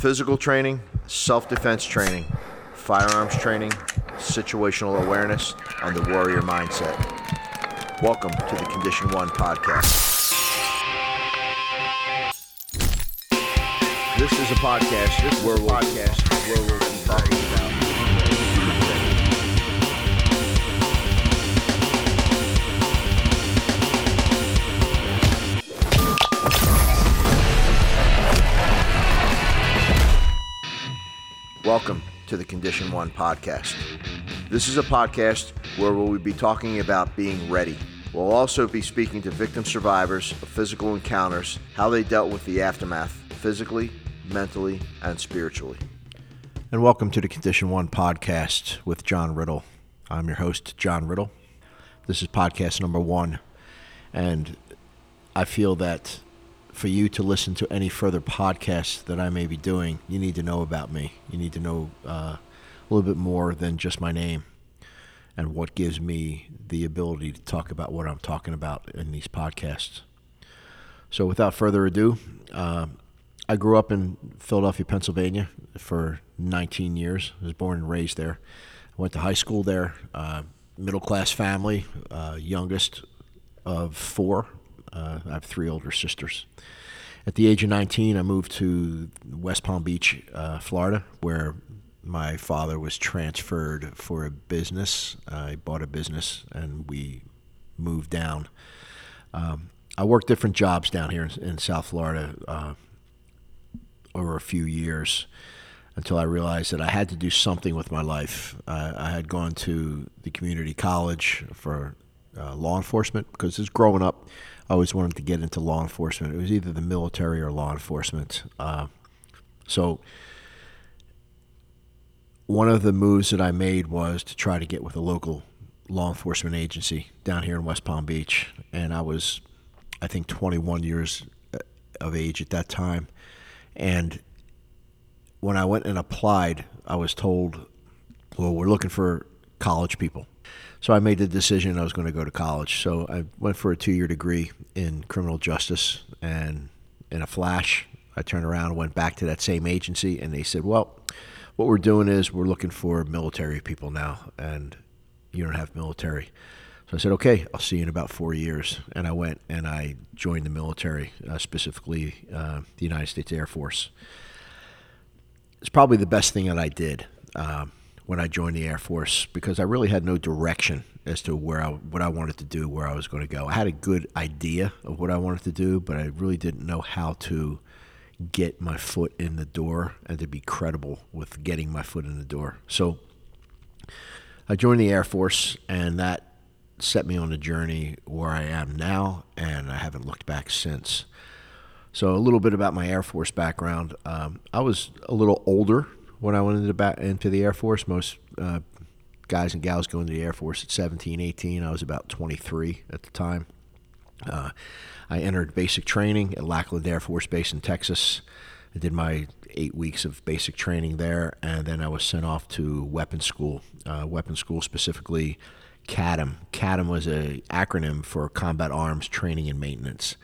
physical training, self defense training, firearms training, situational awareness, and the warrior mindset. Welcome to the Condition One podcast. This is a podcast where we'll, podcast where we'll talking Welcome to the Condition One podcast. This is a podcast where we'll be talking about being ready. We'll also be speaking to victim survivors of physical encounters, how they dealt with the aftermath physically, mentally, and spiritually. And welcome to the Condition One podcast with John Riddle. I'm your host, John Riddle. This is podcast number one, and I feel that for you to listen to any further podcasts that I may be doing, you need to know about me. You need to know uh, a little bit more than just my name and what gives me the ability to talk about what I'm talking about in these podcasts. So, without further ado, uh, I grew up in Philadelphia, Pennsylvania for 19 years. I was born and raised there. I went to high school there. Uh, middle class family, uh, youngest of four. Uh, I have three older sisters. At the age of 19, I moved to West Palm Beach, uh, Florida, where my father was transferred for a business. I bought a business and we moved down. Um, I worked different jobs down here in, in South Florida uh, over a few years until I realized that I had to do something with my life. I had gone to the community college for uh, law enforcement because as growing up, always wanted to get into law enforcement. It was either the military or law enforcement. Uh, so one of the moves that I made was to try to get with a local law enforcement agency down here in West Palm Beach, and I was, I think, 21 years uh, of age at that time, and when I went and applied, I was told, "Well, we're looking for college people." So I made the decision I was going to go to college. So I went for a two-year degree in criminal justice, and in a flash, I turned around and went back to that same agency, and they said, "Well, what we're doing is we're looking for military people now, and you don't have military." So I said, "Okay, I'll see you in about four years." And I went and I joined the military, uh, specifically uh, the United States Air Force. It's probably the best thing that I did. Um, when I joined the Air Force because I really had no direction as to where I, what I wanted to do, where I was going to go. I had a good idea of what I wanted to do, but I really didn't know how to get my foot in the door and to be credible with getting my foot in the door. So I joined the Air Force, and that set me on a journey where I am now, and I haven't looked back since. So, a little bit about my Air Force background. Um, I was a little older when I went into, back, into the Air Force. Most uh, guys and gals go into the Air Force at 17, 18. I was about 23 at the time. Uh, I entered basic training at Lackland Air Force Base in Texas. I did my eight weeks of basic training there, and then I was sent off to weapons school. Uh, weapons school specifically, CATM. CATM was an acronym for Combat Arms Training and Maintenance.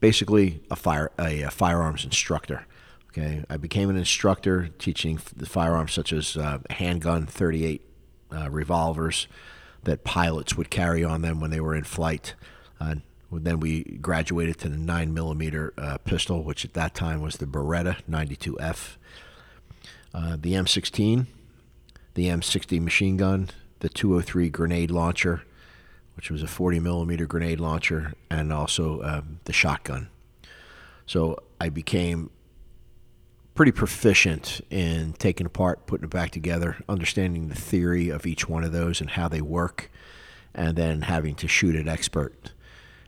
Basically, a fire a, a firearms instructor. Okay, I became an instructor teaching the firearms such as uh, handgun, 38 uh, revolvers that pilots would carry on them when they were in flight. Uh, then we graduated to the 9 millimeter uh, pistol, which at that time was the Beretta 92F, uh, the M16, the M60 machine gun, the 203 grenade launcher, which was a 40 millimeter grenade launcher, and also um, the shotgun. So I became pretty proficient in taking apart, putting it back together, understanding the theory of each one of those and how they work, and then having to shoot it expert.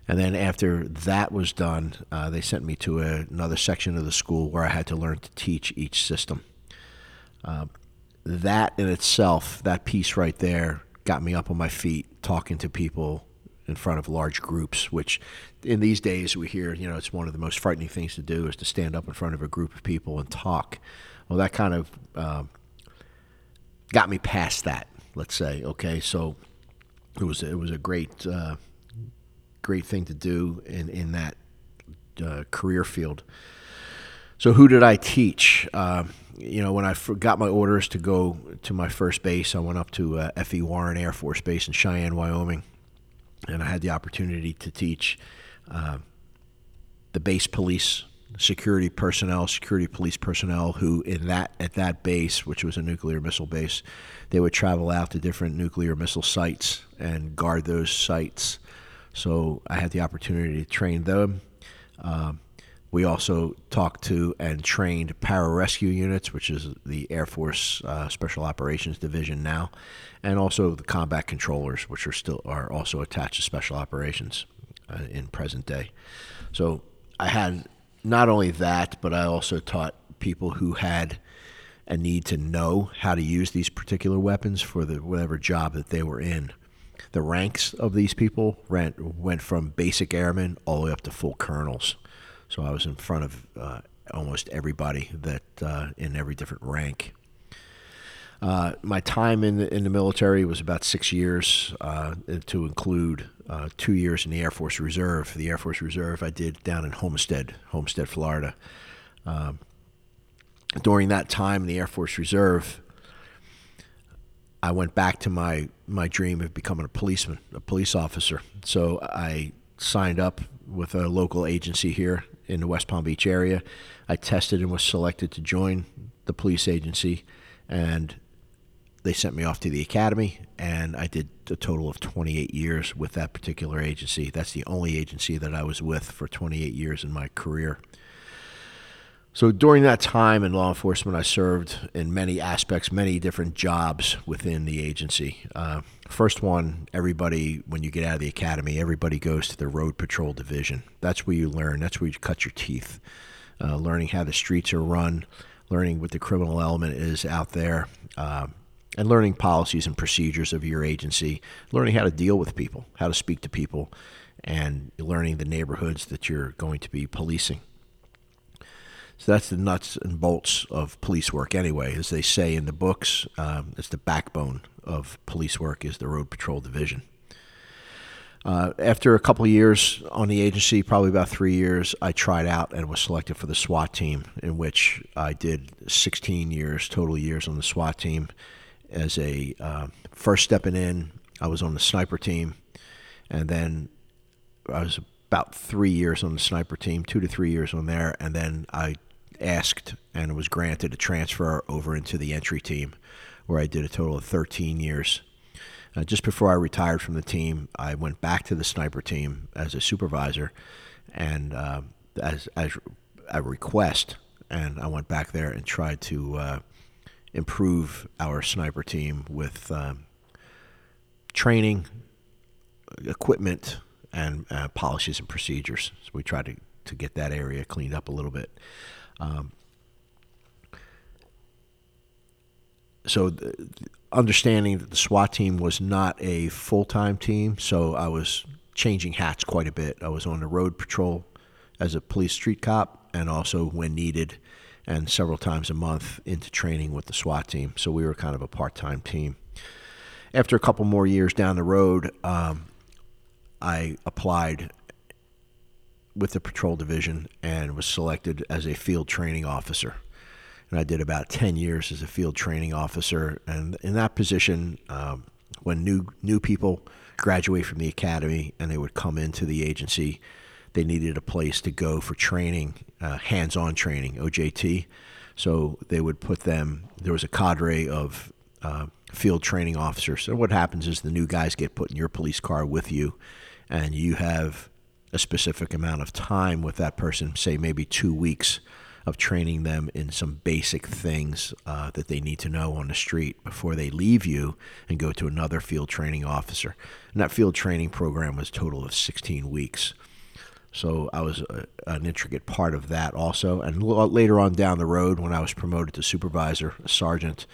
And then after that was done, uh, they sent me to a, another section of the school where I had to learn to teach each system. Uh, that in itself, that piece right there, got me up on my feet, talking to people in front of large groups, which in these days we hear, you know, it's one of the most frightening things to do is to stand up in front of a group of people and talk. Well, that kind of um, got me past that. Let's say, okay, so it was it was a great uh, great thing to do in in that uh, career field. So who did I teach? Uh, you know, when I got my orders to go to my first base, I went up to uh, F.E. Warren Air Force Base in Cheyenne, Wyoming, and I had the opportunity to teach uh, the base police security personnel, security police personnel who in that at that base, which was a nuclear missile base, they would travel out to different nuclear missile sites and guard those sites. So I had the opportunity to train them. Um, we also talked to and trained pararescue units, which is the Air Force uh, Special Operations Division now, and also the combat controllers, which are still are also attached to Special Operations uh, in present day. So I had not only that, but I also taught people who had a need to know how to use these particular weapons for the whatever job that they were in. The ranks of these people went from basic airmen all the way up to full colonels. So I was in front of uh, almost everybody that uh, in every different rank. Uh, my time in the, in the military was about six years, uh, to include uh, two years in the Air Force Reserve. The Air Force Reserve I did down in Homestead, Homestead, Florida. Um, during that time in the Air Force Reserve, I went back to my, my dream of becoming a policeman, a police officer. So I signed up with a local agency here in the West Palm Beach area. I tested and was selected to join the police agency, and they sent me off to the academy, and I did a total of 28 years with that particular agency. That's the only agency that I was with for 28 years in my career. So during that time in law enforcement, I served in many aspects, many different jobs within the agency. Uh, first one, everybody, when you get out of the academy, everybody goes to the road patrol division. That's where you learn. That's where you cut your teeth. Uh, learning how the streets are run, learning what the criminal element is out there. Uh, and learning policies and procedures of your agency, learning how to deal with people, how to speak to people, and learning the neighborhoods that you're going to be policing. So that's the nuts and bolts of police work, anyway. As they say in the books, um, it's the backbone of police work is the road patrol division. Uh, after a couple years on the agency, probably about three years, I tried out and was selected for the SWAT team, in which I did 16 years, total years on the SWAT team as a uh, first stepping in. I was on the sniper team, and then I was about three years on the sniper team, two to three years on there, and then I asked and was granted a transfer over into the entry team, where I did a total of 13 years. Uh, just before I retired from the team, I went back to the sniper team as a supervisor, and uh, as as a request, and I went back there and tried to uh, improve our sniper team with um, training, equipment, and uh, policies and procedures. So we tried to, to get that area cleaned up a little bit. Um, so the, understanding that the SWAT team was not a full time team, so I was changing hats quite a bit. I was on the road patrol as a police street cop, and also when needed, and several times a month into training with the SWAT team. So we were kind of a part time team. After a couple more years down the road, um, I applied with the patrol division and was selected as a field training officer. And I did about 10 years as a field training officer. And in that position, um, when new, new people graduate from the academy and they would come into the agency, they needed a place to go for training, uh, hands on training, OJT. So they would put them, there was a cadre of uh, field training officers. So what happens is the new guys get put in your police car with you, and you have a specific amount of time with that person, say maybe two weeks of training them in some basic things uh, that they need to know on the street before they leave you and go to another field training officer. And that field training program was total of 16 weeks. So I was a, an intricate part of that also. And later on down the road, when I was promoted to supervisor, sergeant,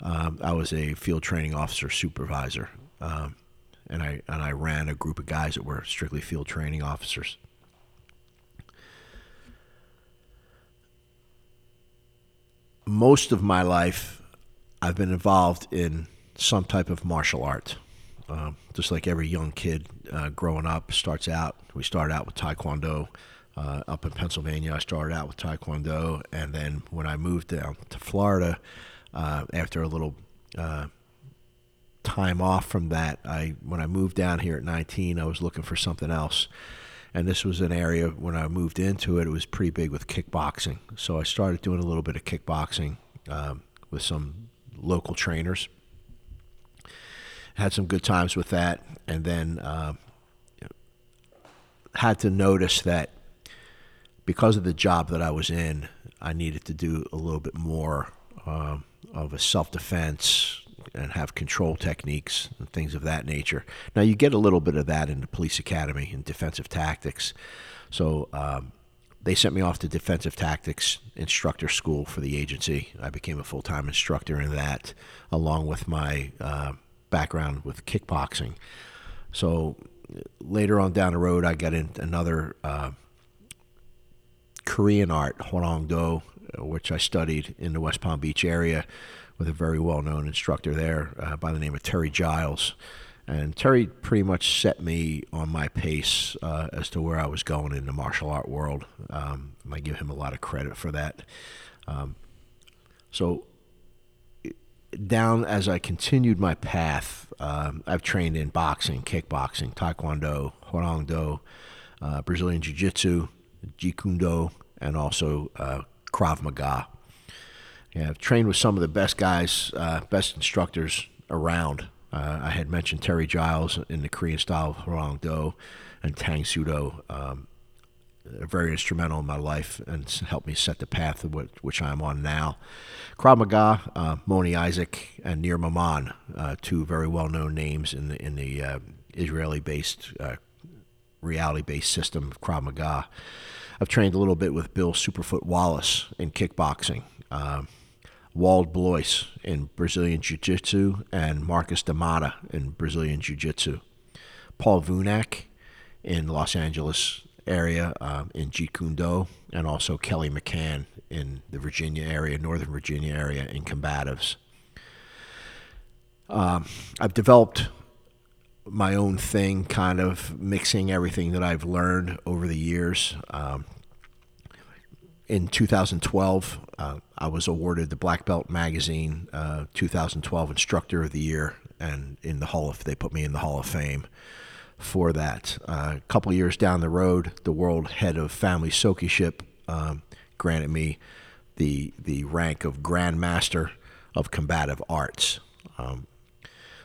um, I was a field training officer supervisor. Um, and I and I ran a group of guys that were strictly field training officers. Most of my life, I've been involved in some type of martial art. Um, just like every young kid uh, growing up starts out. We start out with Taekwondo, uh, up in Pennsylvania. I started out with Taekwondo, and then when I moved down to Florida, uh, after a little uh, time off from that, I when I moved down here at 19, I was looking for something else. And this was an area when I moved into it, it was pretty big with kickboxing. So I started doing a little bit of kickboxing um, with some local trainers. Had some good times with that, and then uh, had to notice that because of the job that I was in, I needed to do a little bit more um, of a self defense and have control techniques and things of that nature. Now, you get a little bit of that in the police academy in defensive tactics. So, um, they sent me off to defensive tactics instructor school for the agency. I became a full time instructor in that, along with my uh, background with kickboxing. So later on down the road, I got in another uh, Korean art, Hwarangdo, which I studied in the West Palm Beach area with a very well known instructor there uh, by the name of Terry Giles. And Terry pretty much set me on my pace uh, as to where I was going in the martial art world. Um, I give him a lot of credit for that. Um, so, down as I continued my path, um, I've trained in boxing, kickboxing, taekwondo, hwarangdo, uh, Brazilian jiu jitsu, Kune and also uh, Krav Maga. Yeah, I've trained with some of the best guys, uh, best instructors around. Uh, I had mentioned Terry Giles in the Korean style of Hwarang Do and Tang Soo Do. Um, very instrumental in my life and helped me set the path of which I'm on now. Krav Maga, uh, Moni Aizik, and Nir Maman, uh, two very well-known names in the in the uh, Israeli-based, uh, reality-based system of Krav Maga. I've trained a little bit with Bill Superfoot Wallace in kickboxing, uh, Wald Blois in Brazilian Jiu Jitsu, and Marcus D'Amata in Brazilian Jiu Jitsu. Paul Vunak in Los Angeles area um, in Jeet Kune Do, and also Kelly McCann in the Virginia area, Northern Virginia area in combatives. Um, I've developed my own thing, kind of mixing everything that I've learned over the years. Um, in 2012, uh, I was awarded the Black Belt Magazine uh, 2012 Instructor of the Year, and in the Hall of they put me in the Hall of Fame for that. Uh, a couple years down the road, the world head of family Soki um, granted me the the rank of Grand Master of Combative Arts. Um,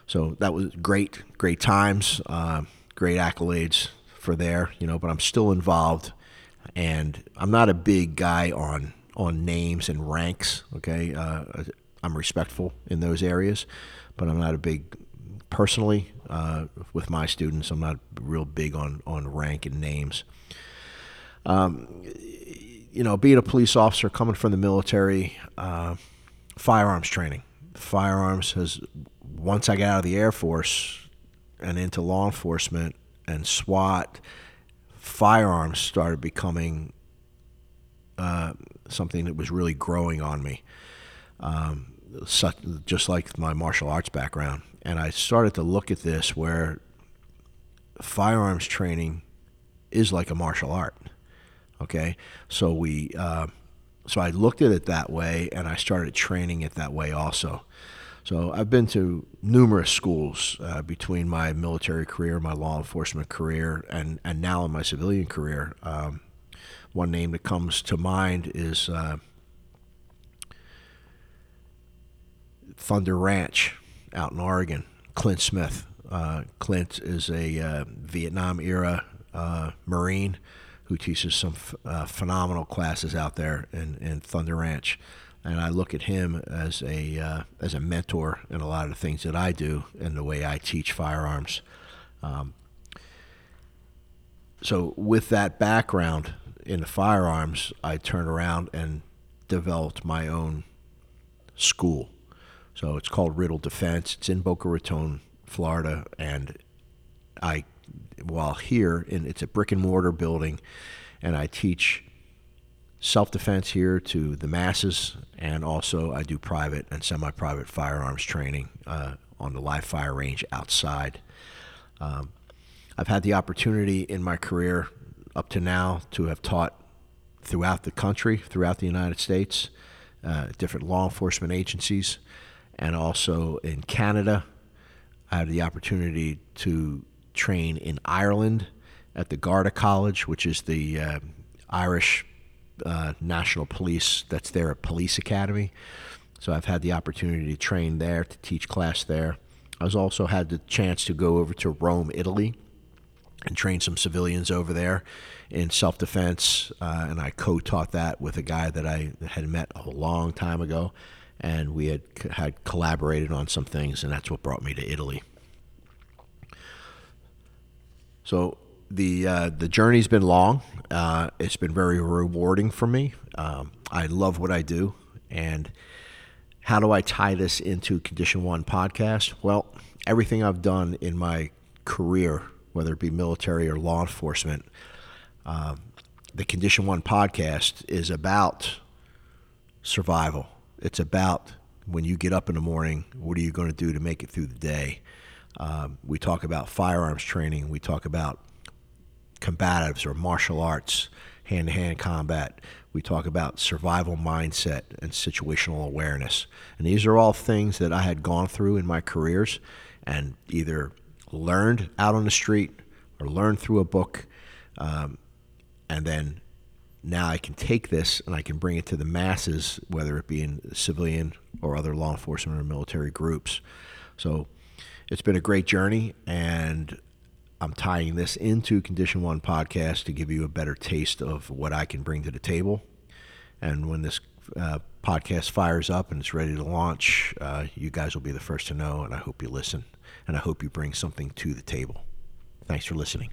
so that was great, great times, uh, great accolades for there, you know. But I'm still involved, and I'm not a big guy on on names and ranks. Okay, uh, I'm respectful in those areas, but I'm not a big personally uh, with my students. I'm not real big on on rank and names. Um, you know, being a police officer, coming from the military, uh, firearms training. Firearms has once I got out of the Air Force and into law enforcement and SWAT, firearms started becoming uh, something that was really growing on me. Um, such, just like my martial arts background. And I started to look at this where firearms training is like a martial art. Okay, so we, uh, so I looked at it that way, and I started training it that way also. So I've been to numerous schools uh, between my military career, my law enforcement career, and and now in my civilian career. Um, one name that comes to mind is uh, Thunder Ranch out in Oregon. Clint Smith. Uh, Clint is a uh, Vietnam era uh, Marine who teaches some f- uh, phenomenal classes out there in, in Thunder Ranch. And I look at him as a uh, as a mentor in a lot of the things that I do and the way I teach firearms. Um, so with that background in the firearms, I turned around and developed my own school so it's called Riddle Defense. It's in Boca Raton, Florida, and I, while here, in it's a brick and mortar building, and I teach self defense here to the masses, and also I do private and semi private firearms training uh, on the live fire range outside. Um, I've had the opportunity in my career up to now to have taught throughout the country, throughout the United States, uh, different law enforcement agencies, and also in Canada. I had the opportunity to train in Ireland at the Garda College, which is the uh, Irish uh, National Police that's there at Police Academy. So I've had the opportunity to train there, to teach class there. I was also had the chance to go over to Rome, Italy, and train some civilians over there in self defense. Uh, and I co taught that with a guy that I had met a long time ago. And we had, had collaborated on some things, and that's what brought me to Italy. So the uh, the journey's been long. Uh, it's been very rewarding for me. Um, I love what I do, and how do I tie this into Condition One podcast? Well, everything I've done in my career, whether it be military or law enforcement, uh, the Condition One podcast is about survival. It's about when you get up in the morning, what are you going to do to make it through the day? Um, we talk about firearms training. We talk about combatives or martial arts, hand to hand combat. We talk about survival mindset and situational awareness. And these are all things that I had gone through in my careers and either learned out on the street or learned through a book. Um, and then now I can take this and I can bring it to the masses, whether it be in civilian or other law enforcement or military groups. So it's been a great journey, and I'm tying this into Condition One podcast to give you a better taste of what I can bring to the table. And when this uh, podcast fires up and it's ready to launch, uh, you guys will be the first to know. And I hope you listen, and I hope you bring something to the table. Thanks for listening.